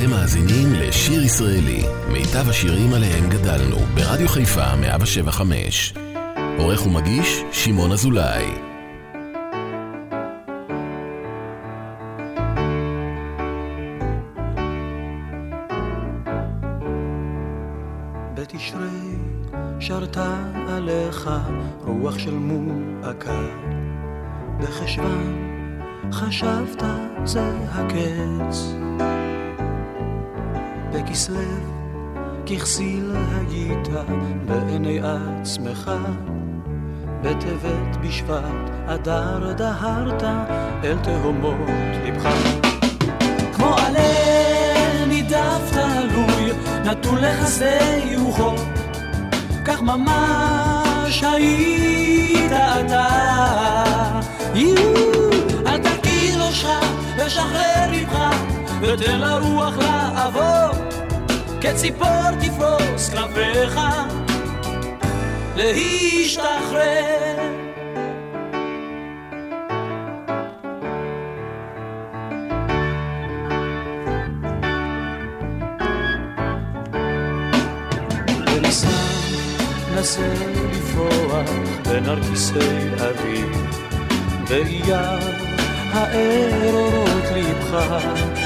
אתם מאזינים לשיר ישראלי, מיטב השירים עליהם גדלנו, ברדיו חיפה 175. עורך ומגיש, שמעון אזולאי. רוח של מועקה, בחשוון חשבת זה הקץ. בכסלו ככסיל היית בעיני עצמך. בטבת בשבט אדר דהרת אל תהומות לבך. כמו עלה נידף תלוי, נטול לחסי רוחות, כך ממש היית אתה. יו ראשך ושחרר לבך ותן לרוח לעבור כציפור תפרוס כנפיך להשתחרר נסה לפרוח בין נרקיסי אביב באייר האר לבך.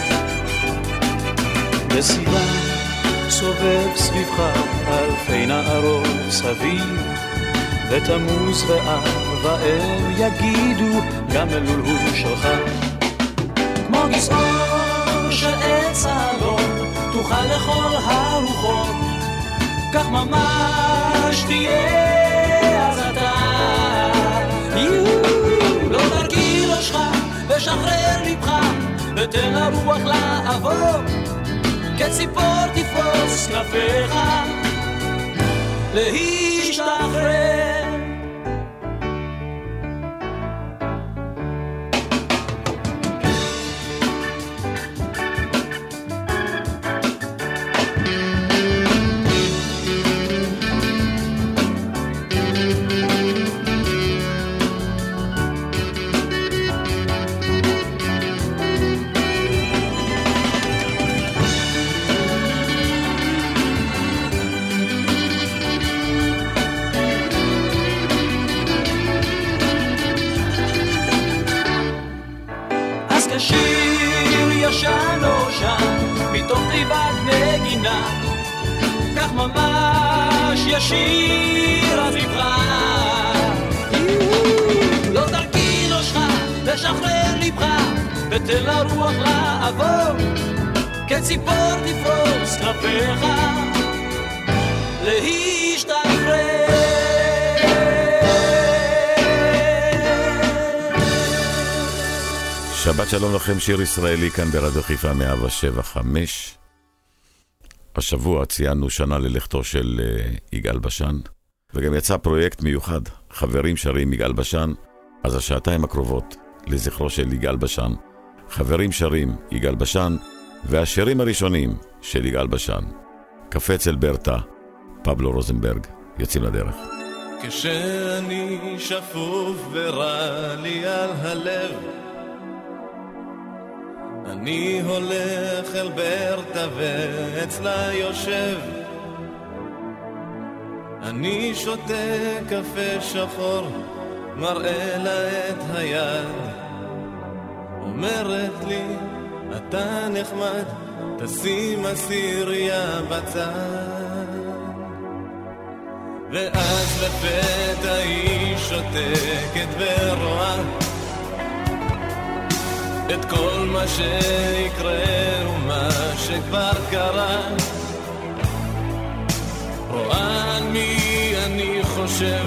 בסיבה סובב סביבך אלפי נערות סביב, ותמוז ואב ואם יגידו גם אלול הוא שלך. כמו גזעו של עץ אלון, תוכל לכל הרוחות, כך ממש תהיה אז אתה. לא תרגיל ראשך ושחרר לבך, ותן לרוח לעבור, כציפור תפרוס כנפיך, להשתחרר. שבת שלום לכם, שיר ישראלי כאן ברדיו חיפה 107.5. השבוע ציינו שנה ללכתו של uh, יגאל בשן, וגם יצא פרויקט מיוחד, חברים שרים יגאל בשן, אז השעתיים הקרובות לזכרו של יגאל בשן. חברים שרים יגאל בשן, והשירים הראשונים של יגאל בשן. קפה אצל ברטה, פבלו רוזנברג, יוצאים לדרך. כשאני שפוף ורע לי על הלב אני הולך אל ברטה ואצלה יושב. אני שותה קפה שחור, מראה לה את היד. אומרת לי, אתה נחמד, תשים אסיריה בצד. ואז לפתע היא שותקת ורואה את כל מה שיקרה ומה שכבר קרה. רואה על מי אני חושב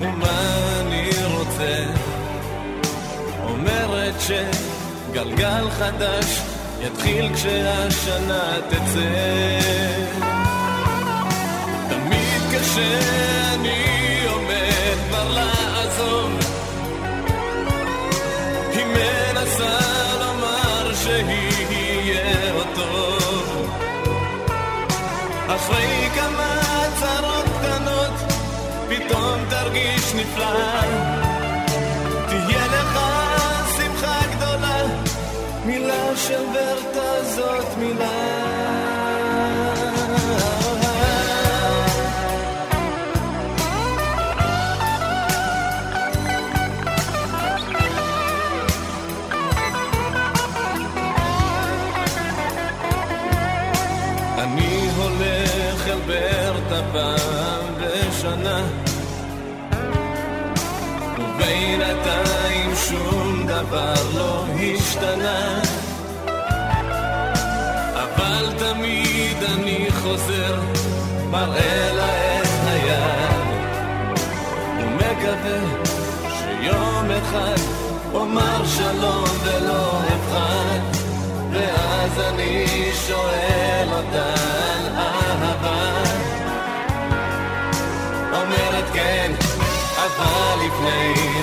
ומה אני רוצה. אומרת שגלגל חדש יתחיל כשהשנה תצא. תמיד כשאני fly. דבר לא השתנה. אבל תמיד אני חוזר מראה לה את היד. ומקווה שיום אחד אומר שלום ולא אבחן ואז אני שואל אותה על אהבה? אומרת כן, אבל לפני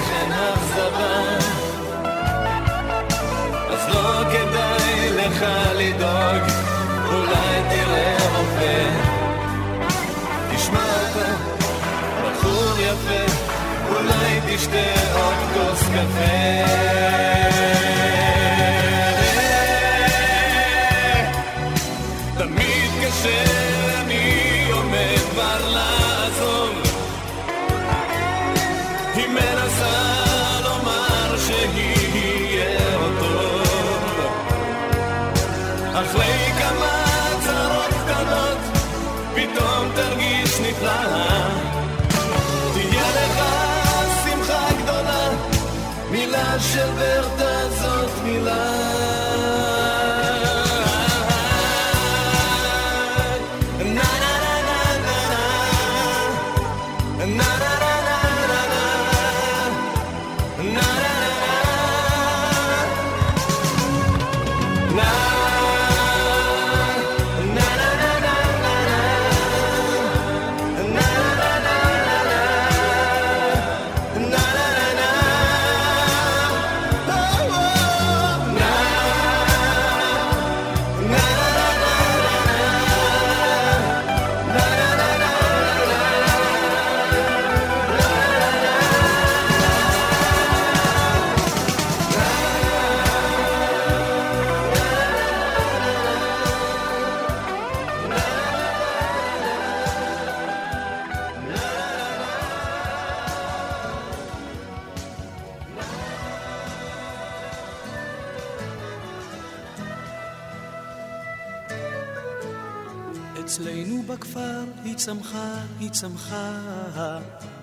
צמחה, היא צמחה,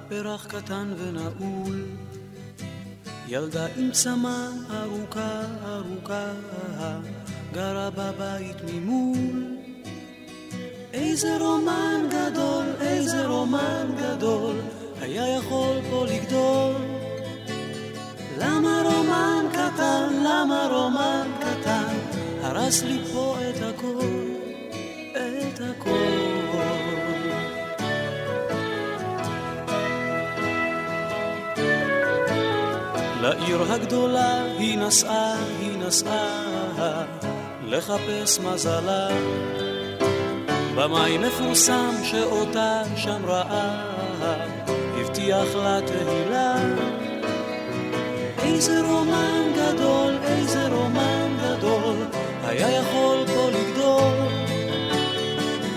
פרח קטן ונעול. ילדה עם צמא ארוכה, ארוכה, גרה בבית ממול. איזה רומן גדול, איזה רומן גדול, היה יכול פה לגדול. למה רומן קטן, למה רומן קטן, הרס לי פה את הכל, את הכל. לעיר הגדולה היא נסעה, היא נסעה לחפש מזלה. במאי מפורסם שאותה שם ראה, הבטיח לה תהילה. איזה רומן גדול, איזה רומן גדול, היה יכול פה לגדול.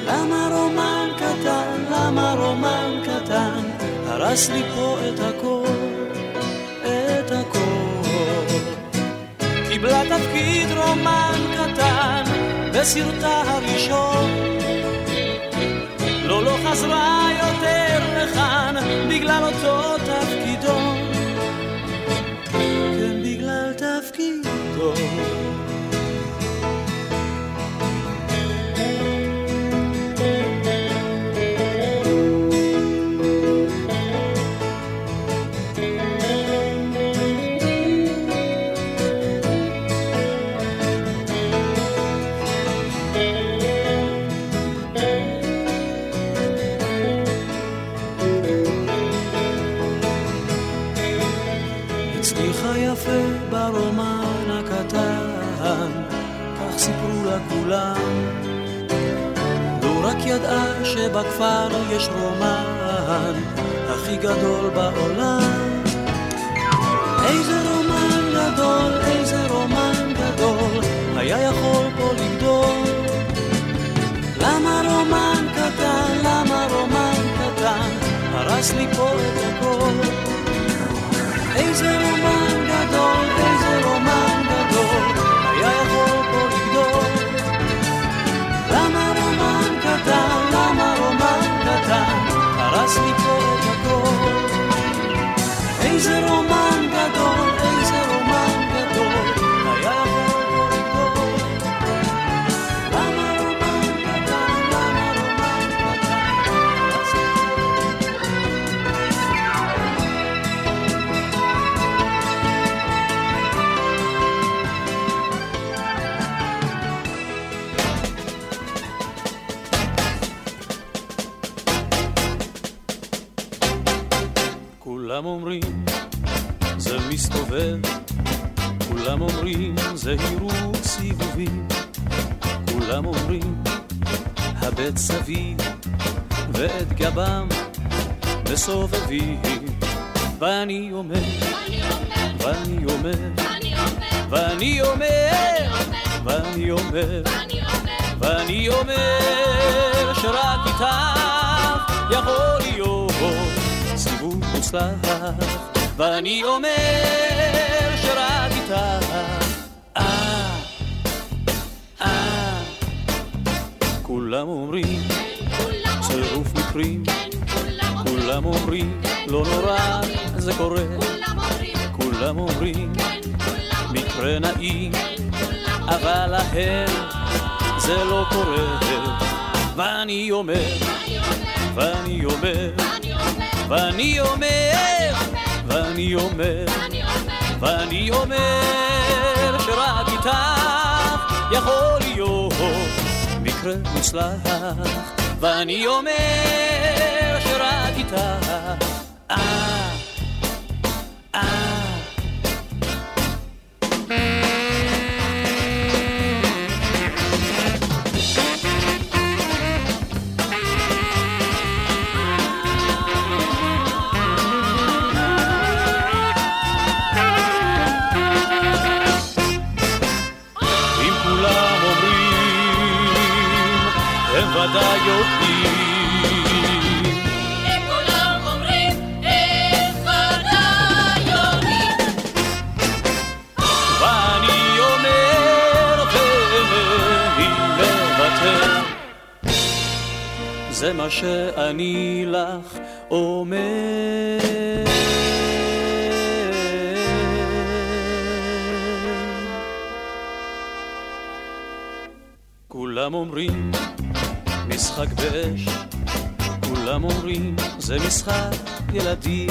למה רומן קטן, למה רומן קטן, הרס לי פה את הכל. קיבלה תפקיד רומן קטן בסרטה הראשון. לא, לא חזרה יותר לכאן בגלל אותו תפקידו. כן, בגלל תפקידו. כולם. לו רק ידעה שבכפר יש רומן הכי גדול בעולם. איזה רומן גדול, איזה רומן גדול, היה יכול פה לגדול. למה רומן קטן, למה רומן קטן, הרס לי פה את הכל. איזה רומן גדול, איזה רומן Hazmi ko'rmagin Em zero הבט סביב, ואת גבם מסובבים, ואני אומר, ואני אומר, ואני אומר, ואני אומר, ואני אומר שרק איתך יכול להיות סיבוב מוצלח, ואני אומר שרק איתך כולם אומרים צירוף מקרים, כולם אומרים לא נורא זה קורה, כולם אומרים מקרה נעים, אבל להם זה לא קורה. ואני אומר, ואני אומר, ואני אומר, ואני אומר, ואני אומר שרק איתך מקרה מוצלח, ואני אומר שרק איתך, ודאי יודעים. אם כולם אומרים, הם ודאי יודעים. ואני אומר והיא מוותר. זה מה שאני לך אומר. כולם אומרים משחק באש, כולם אומרים זה משחק ילדים,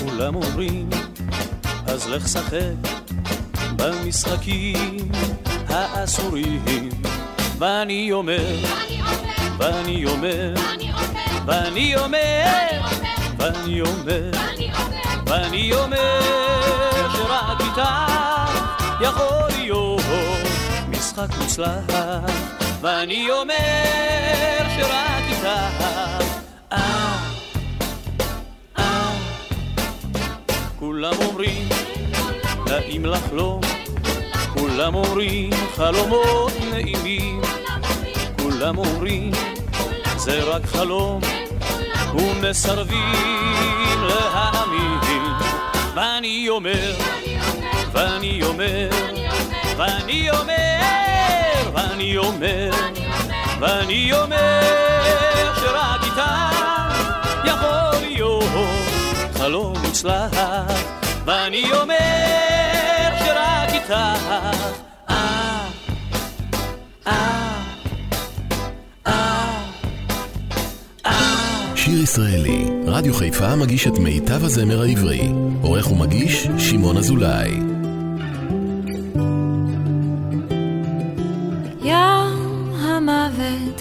כולם אומרים אז לך שחק במשחקים האסורים, ואני אומר, ואני אומר, ואני אומר, ואני אומר, ואני אומר שרק איתה יכול להיות משחק מוצלח, ואני אומר שרק איתה אה, אה, ואני אומר, ואני אומר שרק איתה יכול להיות חלום מוצלח, ואני אומר שרק איתה אה, אה, אה, אה. שיר ישראלי, רדיו חיפה מגיש את מיטב הזמר העברי. עורך ומגיש, שמעון אזולאי.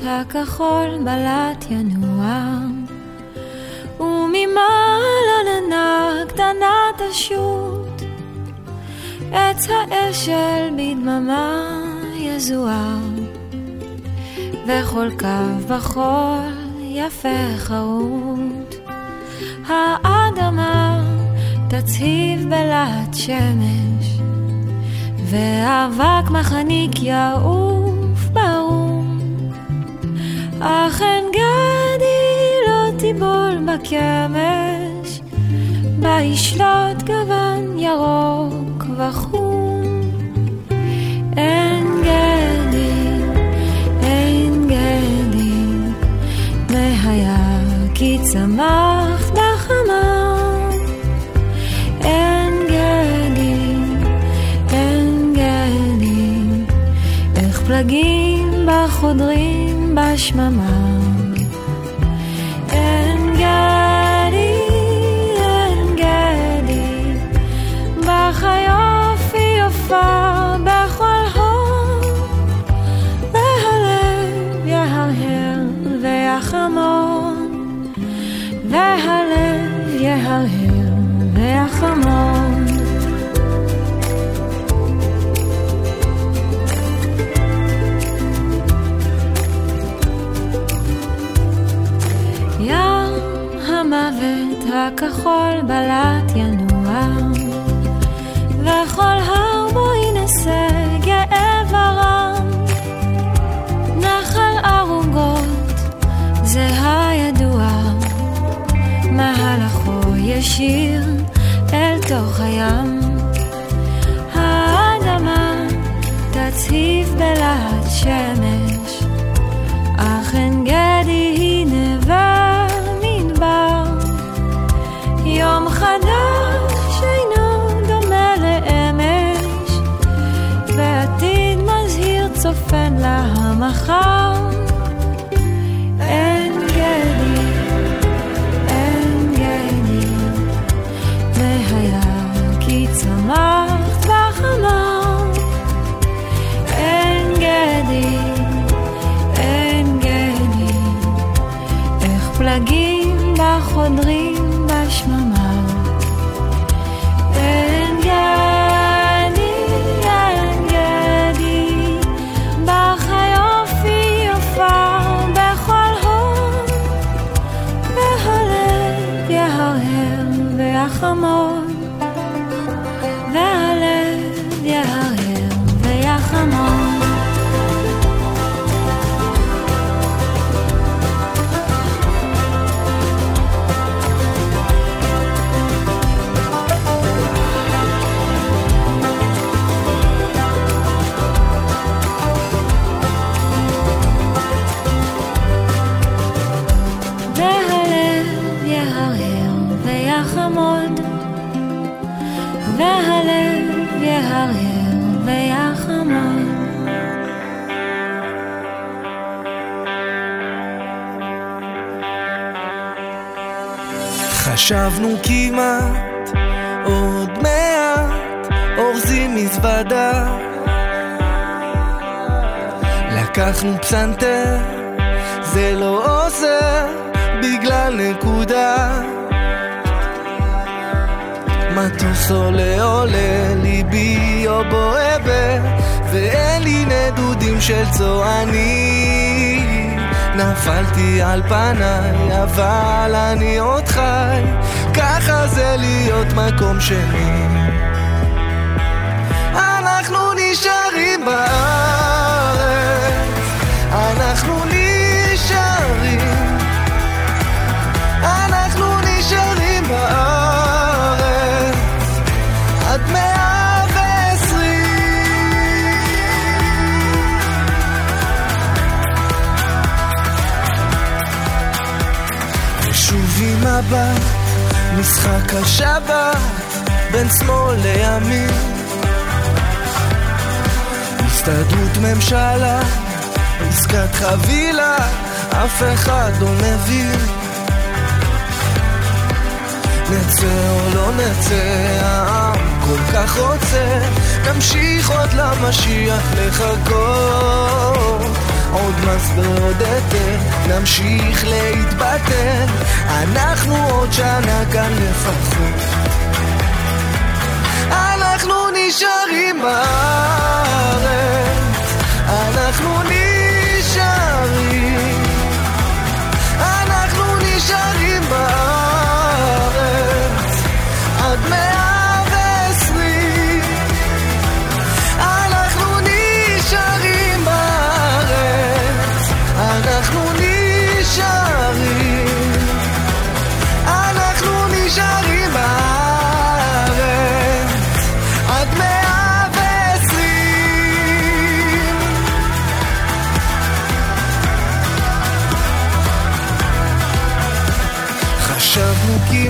הכחול בלט ינוע, וממעלה ננה קטנה תשוט, עץ האשל בדממה יזוהר, וכל קו בחול יפה חרוט. האדמה תצהיב בלהט שמש, ואבק מחניק ברום. אך אין גדי לא תיבול בקמש, בה ישלוט גוון ירוק וחום. אין גדי, אין גדי, והיה כי צמח בחמה. אין גדי, אין גדי, איך פלגים בה חודרים בשממה. אין הכחול בלט ינוע, וכל הר בו גאה ורם. נחל ערוגות זה הידוע, מהלכו ישיר אל תוך הים. האדמה תצהיב בלהט שמש, מזהיר צופן לה המחר. אין גדי, אין גדי, והיה כי צמח טווח אמר. אין גדי, אין גדי, איך פלגים בה חודרים חשבנו כמעט, עוד מעט, אורזים מזוודה. לקחנו פסנתר, זה לא עוזר, בגלל נקודה. מטוס עולה עולה, ליבי או בועבת, ואין לי נדודים של צוענים. נפלתי על פניי, אבל אני עוד חי, ככה זה להיות מקום שני. אנחנו נשארים בארץ, אנחנו נשארים, אנחנו מבט, משחק השבת, בין שמאל לימין. הסתדרות ממשלה, עסקת חבילה, אף אחד לא מבין. נצא או לא נצא, העם כל כך רוצה, נמשיך עוד למשיח לחכות. עוד מס ועוד היתר, נמשיך להתבטל, אנחנו עוד שנה כאן לפחות. אנחנו נשארים בארץ, אנחנו נשארים, אנחנו נשארים בארץ, עד מאה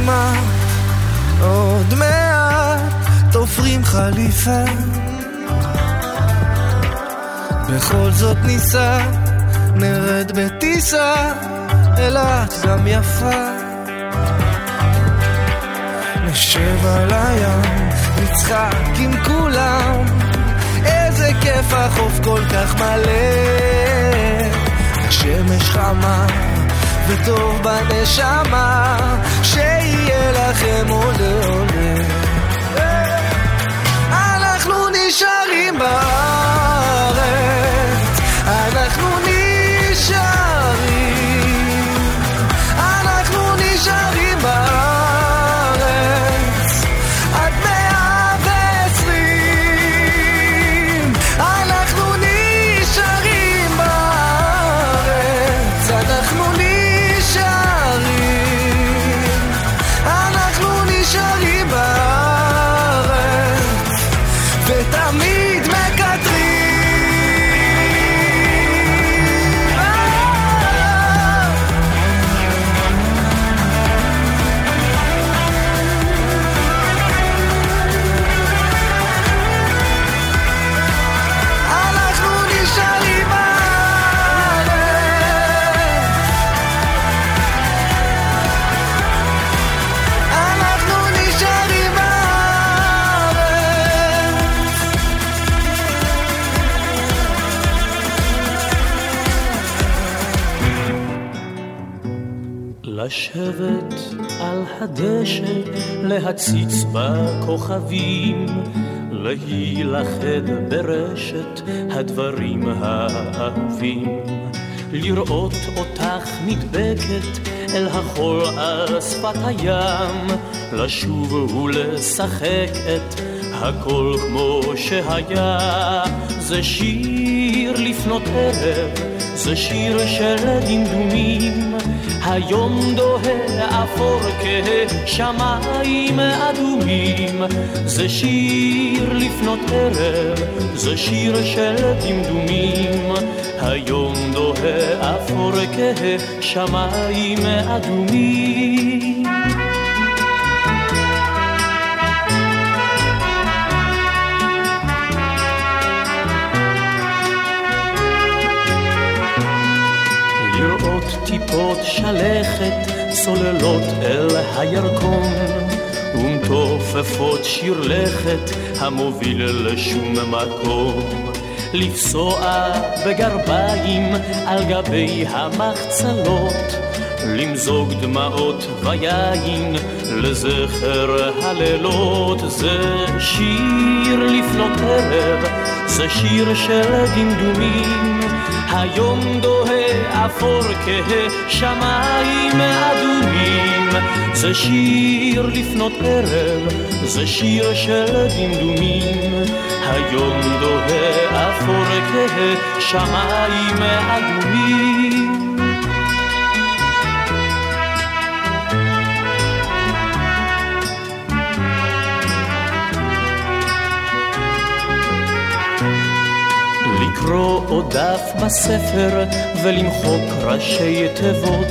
כמעט, עוד מעט, תופרים חליפה. בכל זאת ניסע, נרד בטיסה, אילת גם יפה. נשב על הים, נצחק עם כולם, איזה כיף החוף כל כך מלא. השמש חמה, וטוב בנשמה, שיהיה לכם עולה עולה. אנחנו נשארים בארץ, אנחנו נשארים, לשבת על הדשא, להציץ בכוכבים, להילכד ברשת הדברים האהובים. לראות אותך נדבקת אל החול על שפת הים, לשוב ולשחק את הכל כמו שהיה. זה שיר לפנות ערב, זה שיר של דמדומים. היום דוהה אפור כשמיים אדומים. זה שיר לפנות ערב, זה שיר של דמדומים. היום דוהה אפור כשמיים אדומים. שלכת צוללות אל הירקון ומתופפות שיר לכת המוביל לשום מקום לפסוע בגרביים על גבי המחצלות, למזוג דמעות ויין לזכר הלילות. זה שיר לפנות ערב, זה שיר של דמדומים, היום דוהה אפור כשמיים אדומים. זה שיר לפנות ערב, זה שיר של דמדומים, היום דוהה אפור כשמיים אדומים. לקרוא עוד דף בספר ולמחוק ראשי תיבות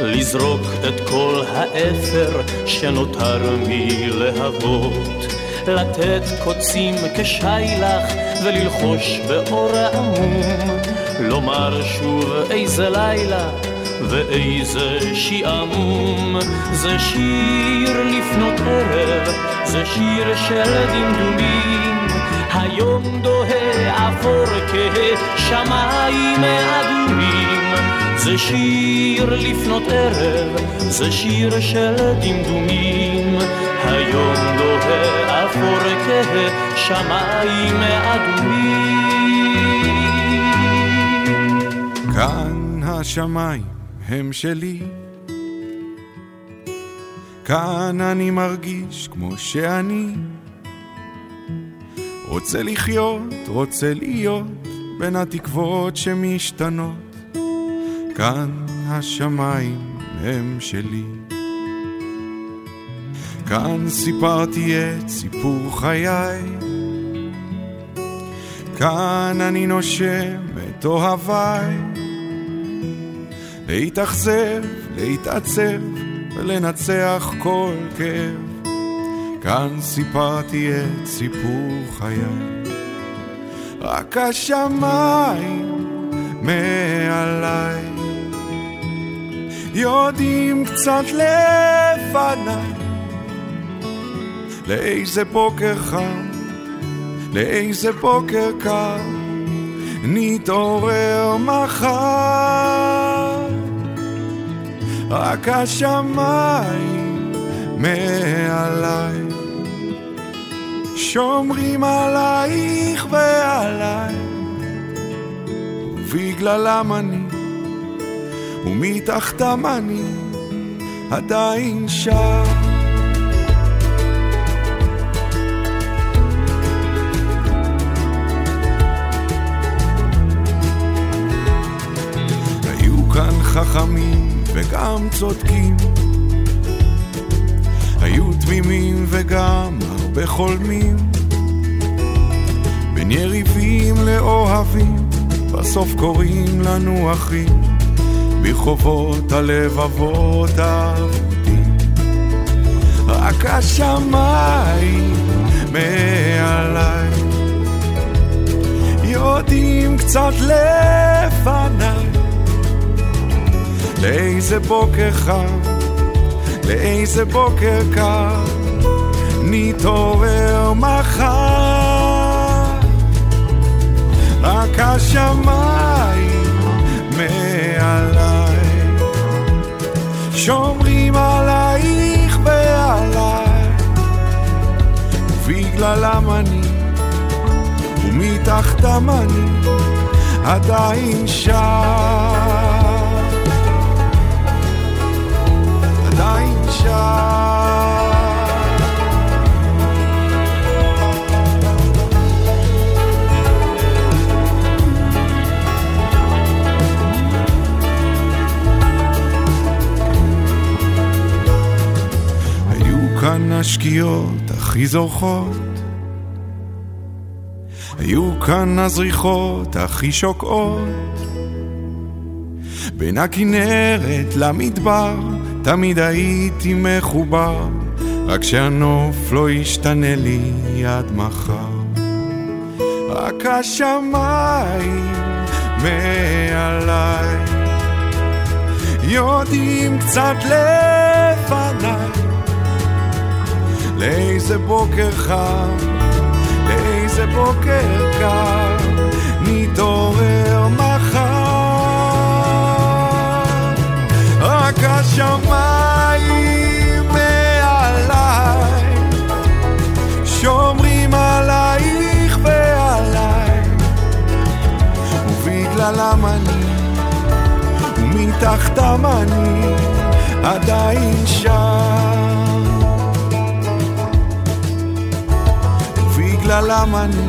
לזרוק את כל האפר שנותר מלהבות, לתת קוצים כשיילך וללחוש באור עמום, לומר שוב איזה לילה ואיזה שעמום, זה שיר לפנות ערב, זה שיר של דמדומים, היום דוהה אפור כשמיים אדומים. זה שיר לפנות ערב, זה שיר של דמדומים, היום דוהה אפור כשמיים אדומים. כאן השמיים הם שלי, כאן אני מרגיש כמו שאני, רוצה לחיות, רוצה להיות בין התקוות שמשתנות. כאן השמיים הם שלי. כאן סיפרתי את סיפור חיי, כאן אני נושם את אוהביי. להתאכזב, להתעצב ולנצח כל כאב. כאן סיפרתי את סיפור חיי. רק השמיים מעליי. יודעים קצת לפניי. לאיזה בוקר חם, לאיזה בוקר קר. נתעורר מחר. רק השמיים מעליי שומרים עלייך ועליי ובגללם אני ומתחתם אני עדיין היו כאן חכמים וגם צודקים היו תמימים וגם הרבה חולמים בין יריבים לאוהבים בסוף קוראים לנו אחים. ברחובות הלבבות האבודים. רק השמיים מעליי. יודעים קצת לפניי. לאיזה בוקר חם, לאיזה בוקר קר נתעורר מחר, רק השמיים מעליי, שומרים עלייך ועליי, ובגללם אני, ומתחתם אני, עדיין שם. כאן השקיעות הכי זורחות. היו כאן הזריחות הכי שוקעות. בין הכנרת למדבר תמיד הייתי מחובר רק שהנוף לא ישתנה לי עד מחר. רק השמיים מעליי יודעים קצת לפניי לאיזה בוקר חם, לאיזה בוקר קר, נתעורר מחר. רק השמיים מעליי, שומרים עלייך ועליי, ובגללם אני, ומתחתם אני, עדיין שם. בגללם אני,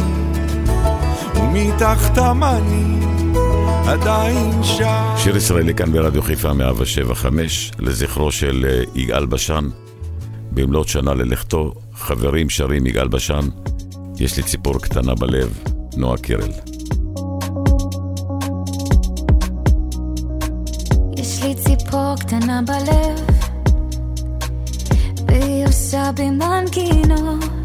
ומתחתם אני, עדיין שם. שיר ישראלי כאן ברדיו חיפה 175, לזכרו של אה, יגאל בשן. במלאת שנה ללכתו, חברים שרים יגאל בשן, יש לי ציפור קטנה בלב, נועה קירל. יש לי ציפור קטנה בלב, והיא עושה בי מנגינות של סתיו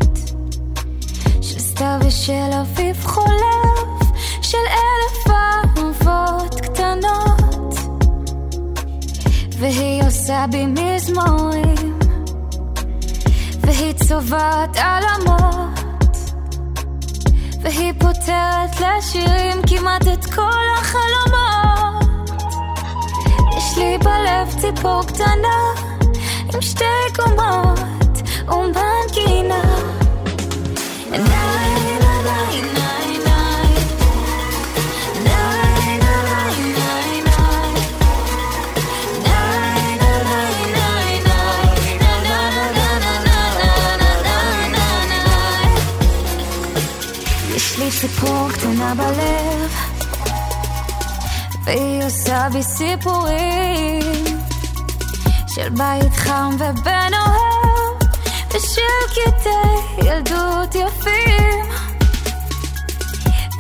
ושל אביב חולף, של אלף אהובות קטנות, והיא עושה בי מזמורים, והיא צובעת עלמות. והיא פותרת לשירים כמעט את כל החלומות. יש לי בלב ציפור קטנה עם שתי קומות ומנגינה סיפורים של בית חם ובן אוהב ושל קטעי ילדות יפים.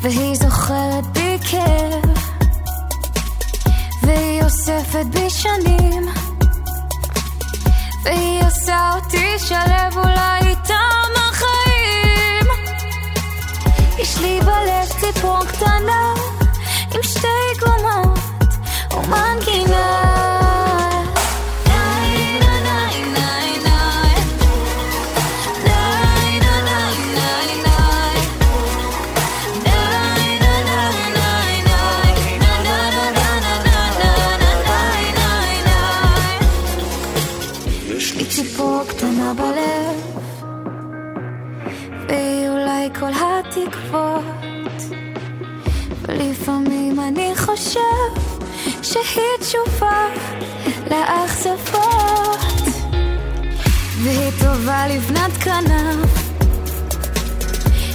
והיא זוכרת בי כאב והיא אוספת בי שנים. והיא עושה אותי שלב אולי איתם החיים. יש לי בלב ציפור קטנה עם שתי קומות ומנגינה תשובה לאכזבות. והיא טובה לבנת כנף.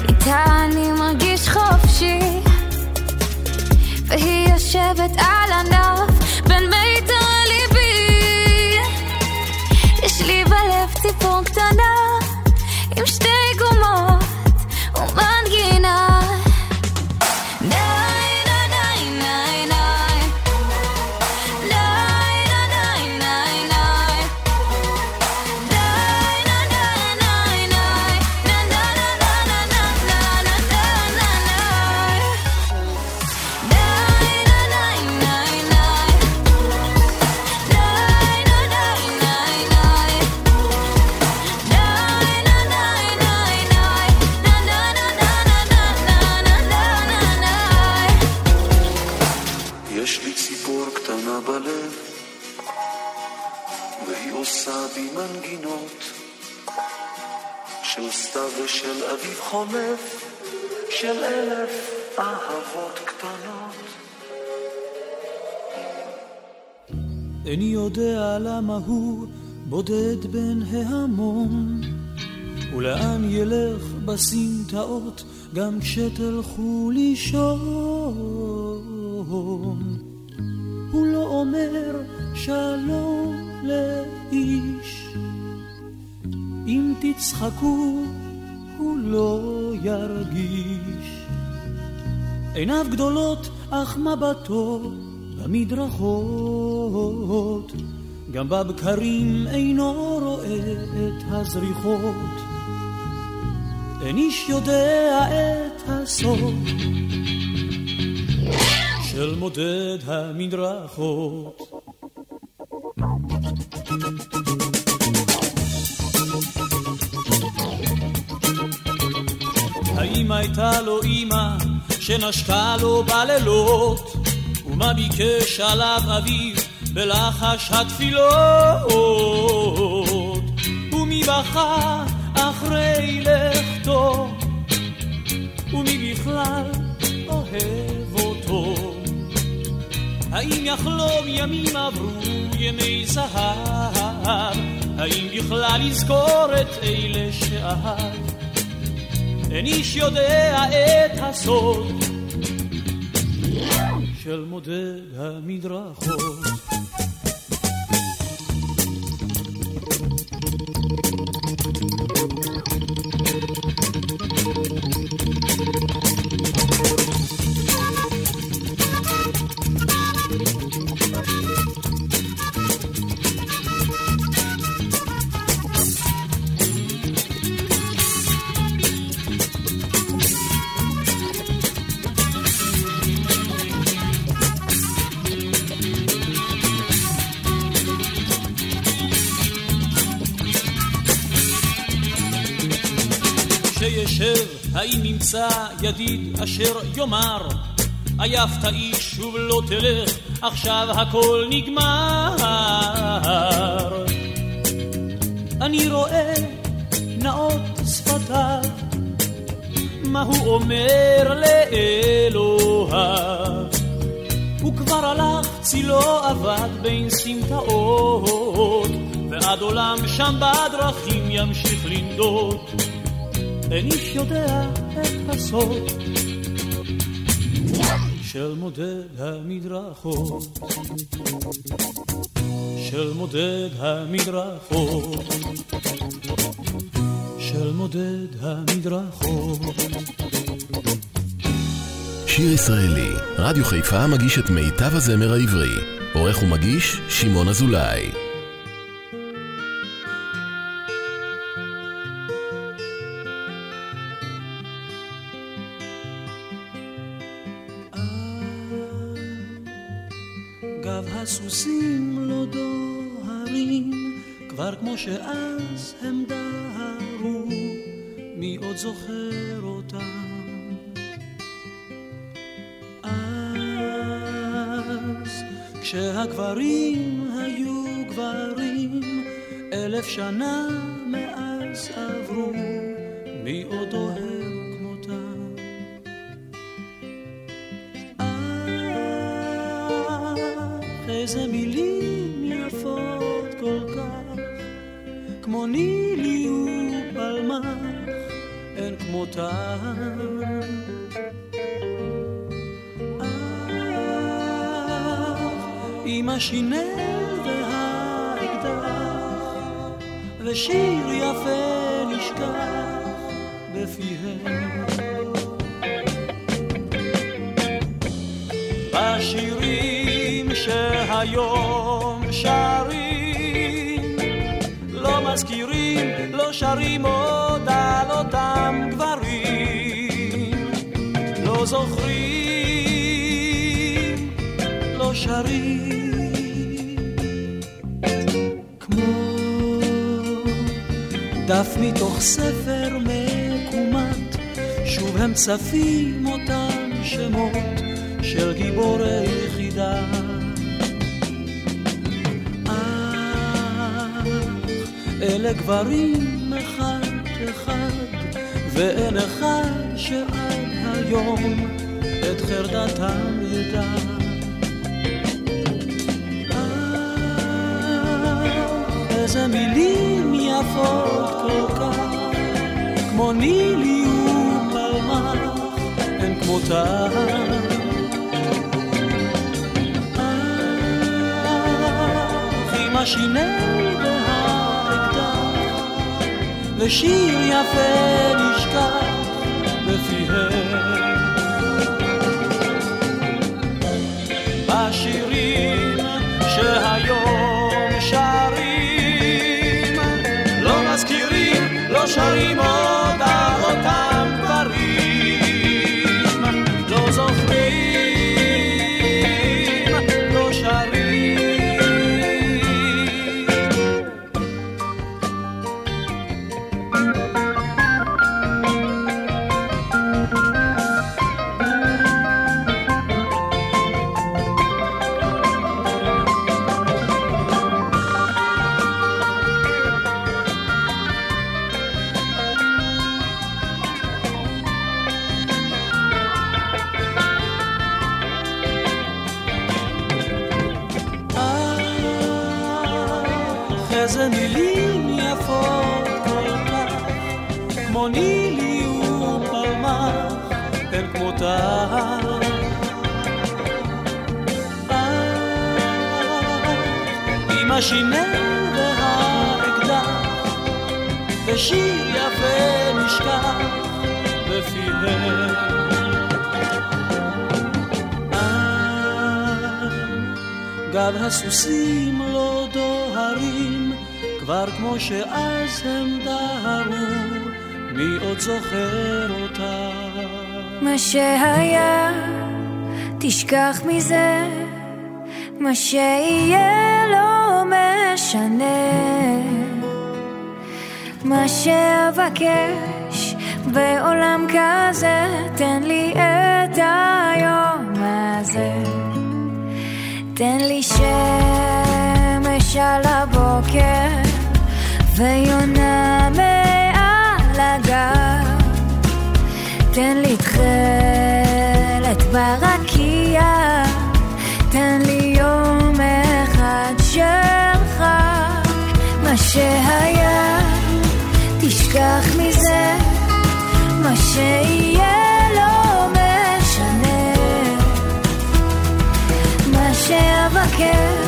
איתה אני מרגיש חופשי. והיא יושבת על ענף בודד בין ההמון, ולאן ילך בסמטאות גם כשתלכו לישון. הוא לא אומר שלום לאיש, אם תצחקו הוא לא ירגיש. עיניו גדולות אך מבטו במדרכות, גם בבקרים אינו רואה את הזריחות. אין איש יודע את הסוף של מודד המדרכות. האם הייתה לו אמא שנשקה לו בלילות ומה ביקש עליו אביו בלחש התפילות ומי בכה אחרי לכתו ומי בכלל אוהב אותו? האם יחלום ימים עברו ימי זהב האם בכלל יזכור את אלה שאהב אין איש יודע את הסוד של מודד המדרכות. ידיד אשר יאמר עייפת איש שוב לא תלך, עכשיו הכל נגמר. אני רואה נאות שפתיו, מה הוא אומר לאלוהיו. הוא כבר הלך, צילו אבד בין סמטאות, ועד עולם שם בדרכים ימשיך לנדוד. אין איש יודע הסוד של מודד המדרכות, של מודד המדרכות, של מודד המדרכות. שיר ישראלי, רדיו חיפה מגיש את מיטב הזמר העברי. עורך ומגיש, שמעון אזולאי. זוכר אותם? אז כשהגברים היו גברים, אלף שנה דף מתוך ספר מקומט, שוב הם צפים אותם שמות. של גיבורי יחידה. אך אלה גברים אחד אחד, ואין אחד שעד היום את חרדתם ידע. איזה מילים יפות כל כך, כמו נילי ופלמח, אין כמותן. עם השינל והאקדח, ושיר יפה נשכח ופלמח, אין כמותן. עם השינל והאקדח, ושיר יפה נשכח בפיהם. גב הסוסים לא דוהרים, כבר כמו שאז הם דהרו, מי עוד זוכר אותה? מה שהיה, תשכח מזה, מה שיהיה לא משנה. מה שאבקש בעולם כזה, תן לי את היום הזה. תן לי שמש על הבוקר ויונה הגב. תן לי תכלת ברקיע, תן לי יום אחד שלך. מה שהיה, תשכח מזה, מה שיהיה לא משנה. מה שאבקש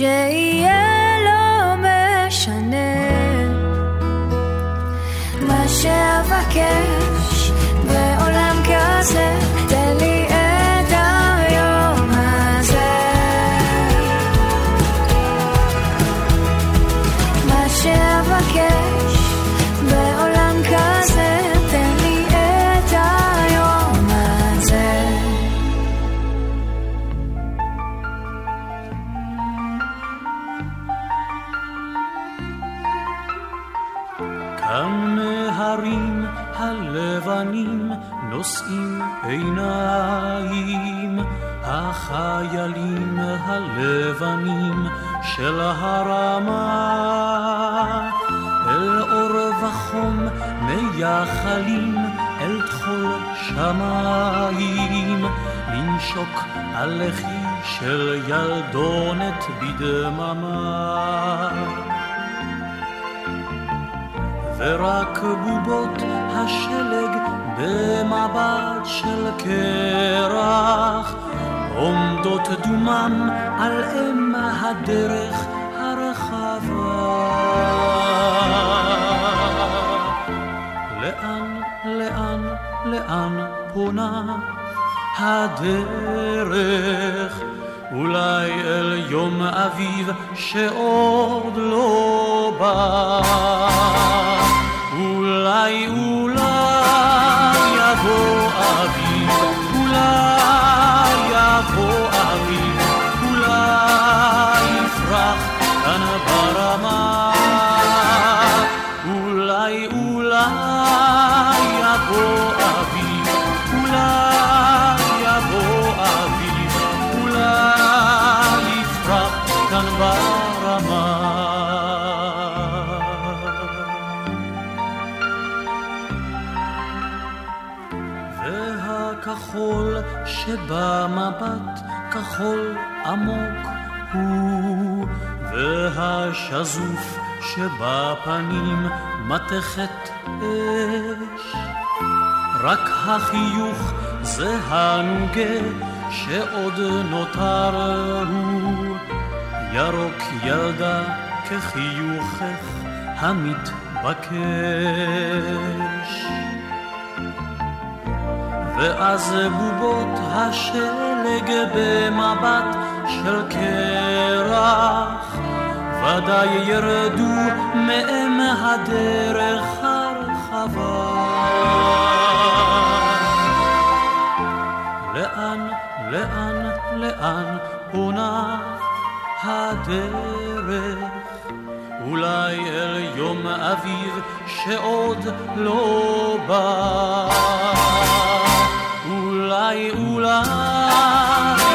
מה של הרמה. אל אור וחום מייחלים אל תחול שמיים, לנשוק על לחי של ילדונת בדממה. ורק בובות השלג במבט של קרח עומדות דומם על אם הדרך הרחבה. לאן, לאן, לאן פונה הדרך? אולי אל יום אביב שעוד לא בא. אולי, אולי שבמבט כחול עמוק הוא, והשזוף שבפנים מתכת אש. רק החיוך זה הנוגה שעוד נותר הוא, ירוק ילדה כחיוכך המתבקש. ואז בובות השלג במבט של קרח, ודאי ירדו מאם הדרך הרחבה. לאן, לאן, לאן פונה הדרך? אולי אל יום אביב שעוד לא בא. אולי, אולי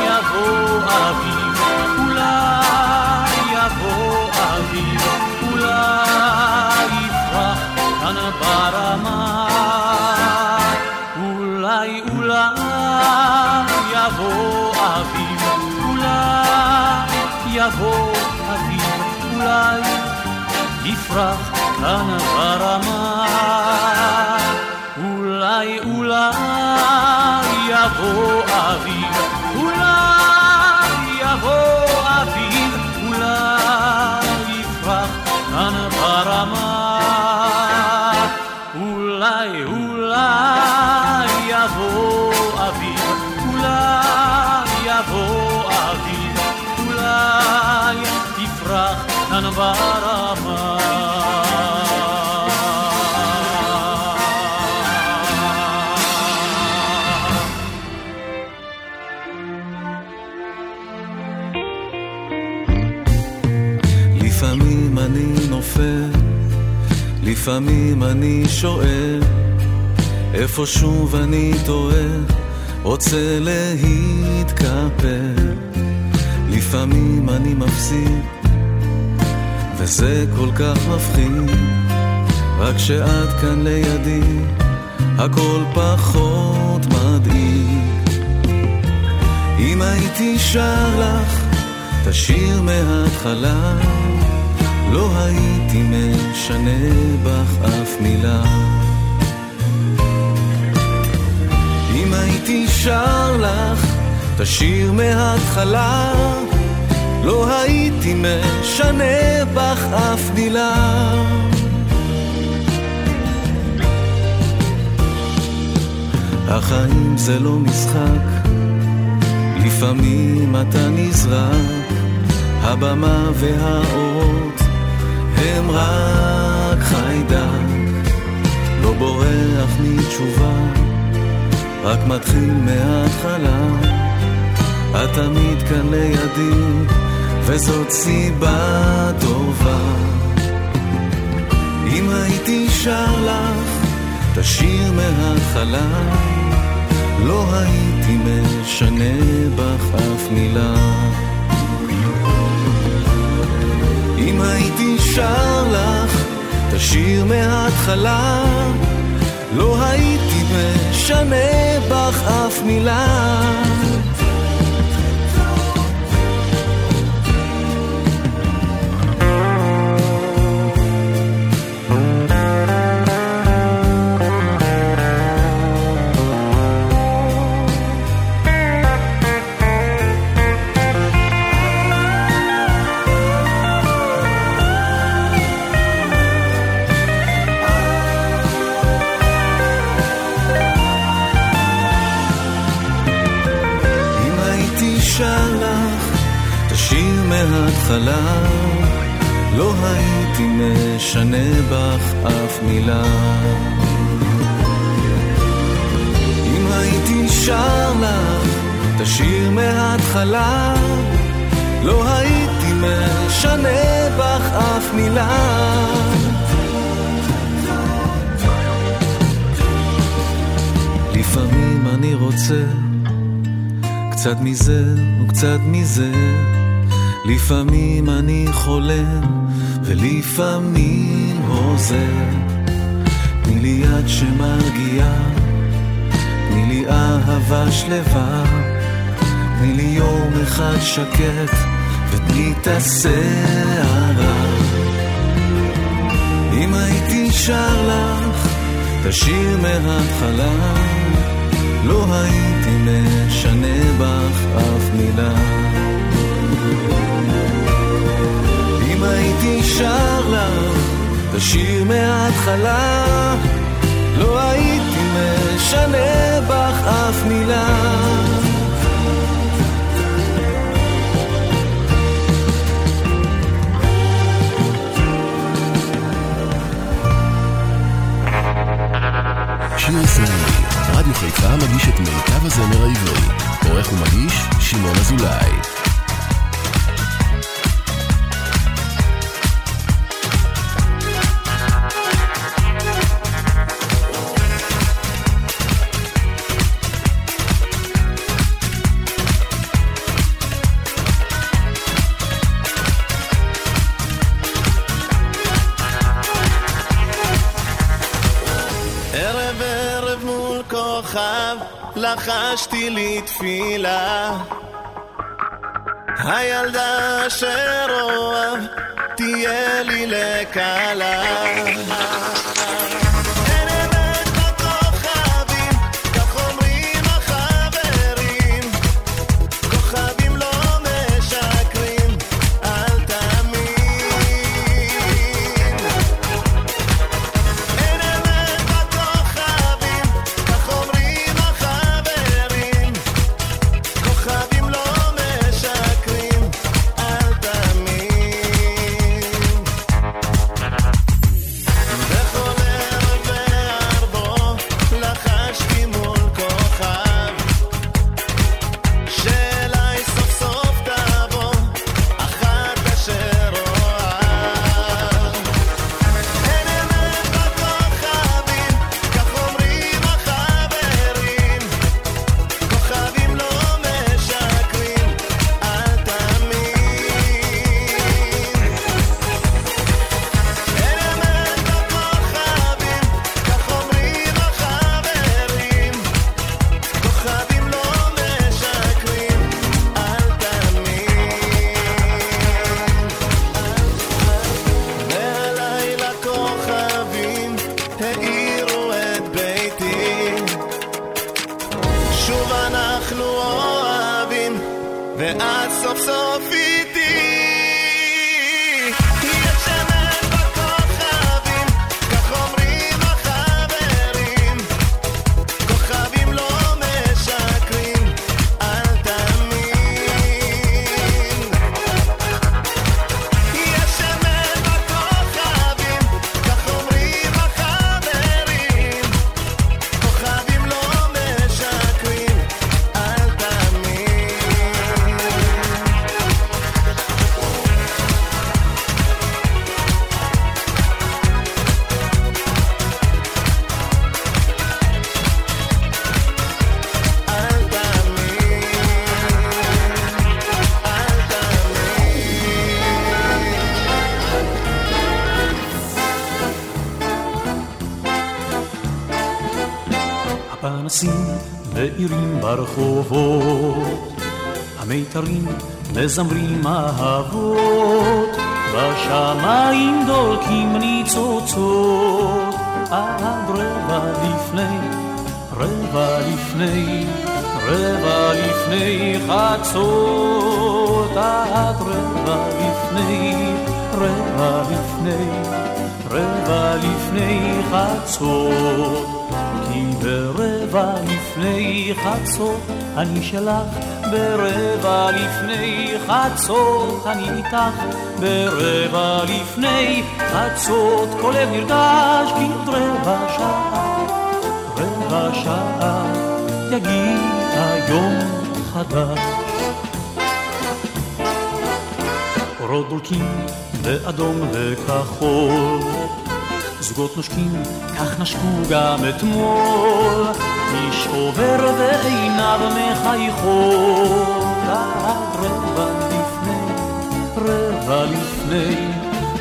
יבוא אביב, אולי יבוא אביב, אולי יפרח כאן ברמה. אולי, אולי יבוא אביב, אולי יבוא אביב, אולי יפרח כאן ברמה. אולי, אולי יבוא אביב, אולי לפעמים אני שואל, איפה שוב אני טועה, רוצה להתקפל. לפעמים אני מפסיד, וזה כל כך מפחיד, רק שאת כאן לידי, הכל פחות מדאיג. אם הייתי שר לך את השיר מההתחלה, לא הייתי משנה בך אף מילה. אם הייתי שר לך את השיר מההתחלה, לא הייתי משנה בך אף מילה. החיים זה לא משחק, לפעמים אתה נזרק, הבמה והאורות הם רק חיידק, לא בורח מתשובה, רק מתחיל מההתחלה. את תמיד כאן לידי, וזאת סיבה טובה. אם הייתי שר לך את השיר מההתחלה, לא הייתי משנה בך אף מילה. הייתי שר לך את השיר מההתחלה, לא הייתי משנה בך אף מילה. מההתחלה. לא הייתי משנה בך אף מילה. אם הייתי שר לך את השיר מההתחלה לא הייתי משנה בך אף מילה. לפעמים אני רוצה קצת מזה וקצת מזה לפעמים אני חולם ולפעמים עוזר. תני לי יד שמרגיעה, תני לי אהבה שלווה, תני לי יום אחד שקט ותני את הסערה. אם הייתי שר לך את השיר מההתחלה, לא הייתי משנה בך אף מילה. הייתי שר לך את השיר מההתחלה, לא הייתי משנה בך אף מילה. שיר ישראלי, רדיו חיפה מגיש את מיטב הזמר העברי. עורך ומגיש, שמעון אזולאי. לחשתי לי תפילה הילדה אשר אוהב תהיה לי לקלה מזמרים אהבות, בשמיים דולקים ניצוצות, עד רבע לפני, רבע לפני, רבע לפני חצות, עד רבע לפני, רבע לפני, רבע לפני חצות, כי ברבע לפני חצות אני שלך, ברבע לפני חצות אני איתך, ברבע לפני חצות כל לב נרגש כי עוד רבע שעה, רבע שעה יגיע יום חדש. אורות דולקים באדום וכחול, זוגות נושקים, כך נשקו גם אתמול. איש עובר ועיניו מחייכות, עד רבע לפני, רבע לפני,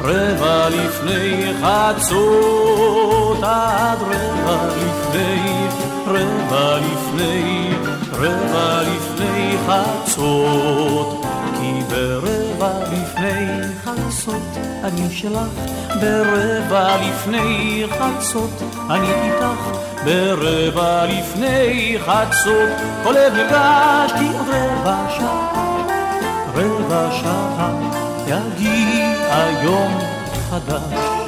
רבע לפני חצות, עד רבע לפני, רבע לפני, רבע לפני חצות. כי ברבע לפני חצות אני שלך, ברבע לפני חצות אני איתך, ברבע לפני חצות כל לב נרגש כי עוד רבע שעה, רבע שעה יגיע יום חדש.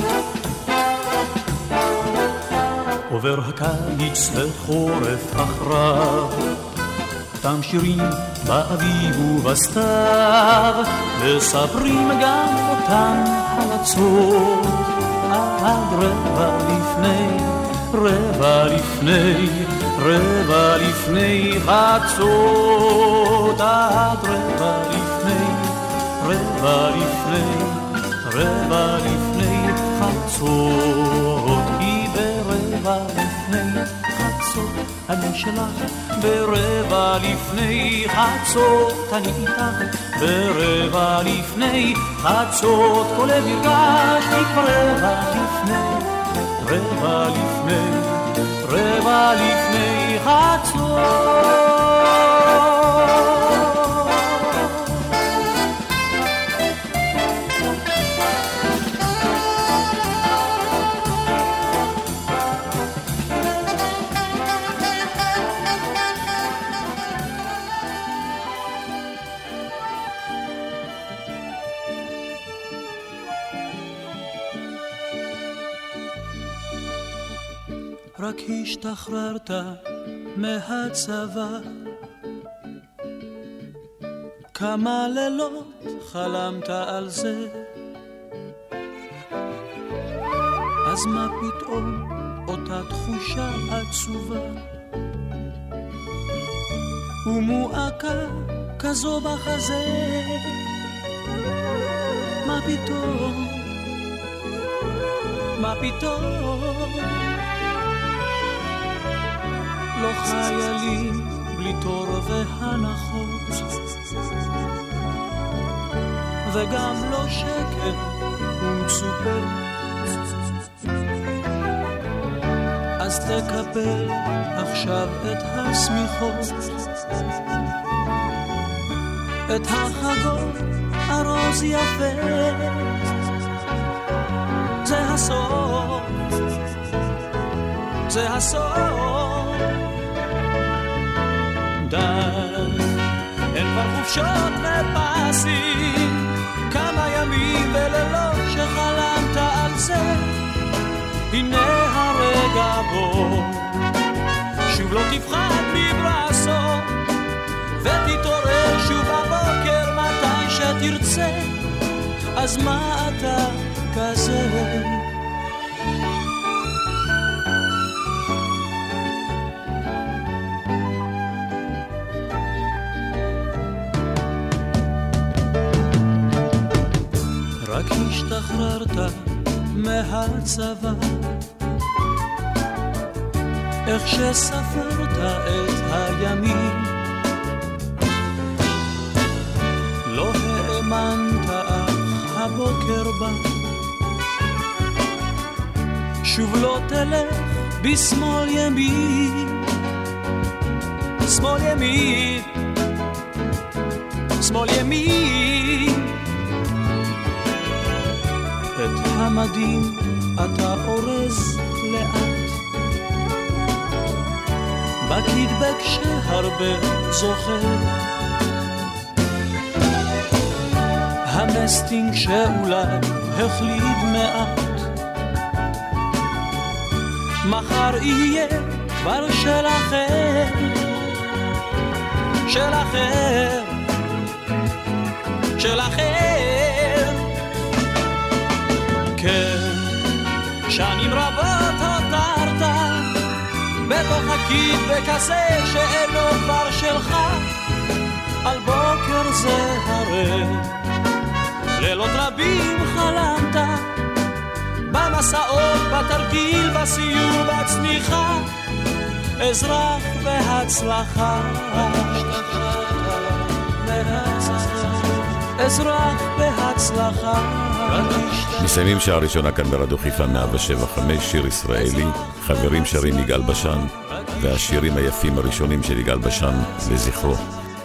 עובר הקיץ לחורף אחריו אותם שירים באביב ובסתיו, מספרים גם אותם חלצות, עד רבע לפני, רבע לפני, רבע לפני חצות, עד רבע לפני, רבע לפני, רבע לפני חצות, אני שלך, ברבע לפני חצות אני איתך, ברבע לפני חצות כל לב ירגש כבר רבע לפני, רבע לפני, רבע לפני חצות. רק השתחררת מהצבא. כמה לילות חלמת על זה, אז מה פתאום אותה תחושה עצובה ומועקה כזו בחזה? מה פתאום? מה פתאום? לא חיילים בלי תור והנחות. וגם לא שקר ומצופה אז תקבל עכשיו את השמיכות את החגות ארוז יפה. זה הסוף זה הסוף די, אין כבר חופשות ופסים, כמה ימים ולילות שחלמת על זה. הנה הרגע בו, שוב לא תפחד מברסו, ותתעורר שוב בבוקר מתי שתרצה, אז מה אתה כזה? מהצבא, איך שספרת את הימים, לא האמנת אך הבוקר בא, שוב לא תלך בשמאל ימין, שמאל ימין, שמאל ימין. את המדים אתה אורז לאט, בקידבק שהרבה זוכר. המסטינג שאולי החליד מעט, מחר יהיה כבר של אחר, של אחר, של אחר. הקידבק הזה שאינו כבר שלך, על בוקר זה הרי לילות רבים חלמת במסעות, בתרגיל, בסיור, בצניחה, אזרח בהצלחה. אזרח בהצלחה. מסיימים שעה ראשונה כאן ברדיו חיפה 175, שיר ישראלי, חברים שרים יגאל בשן, והשירים היפים הראשונים של יגאל בשן לזכרו.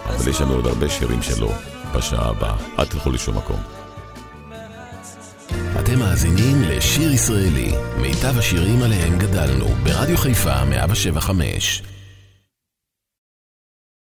אבל יש לנו עוד הרבה שירים שלו בשעה הבאה. אל תלכו לשום מקום. אתם מאזינים לשיר ישראלי, מיטב השירים עליהם גדלנו, ברדיו חיפה 175.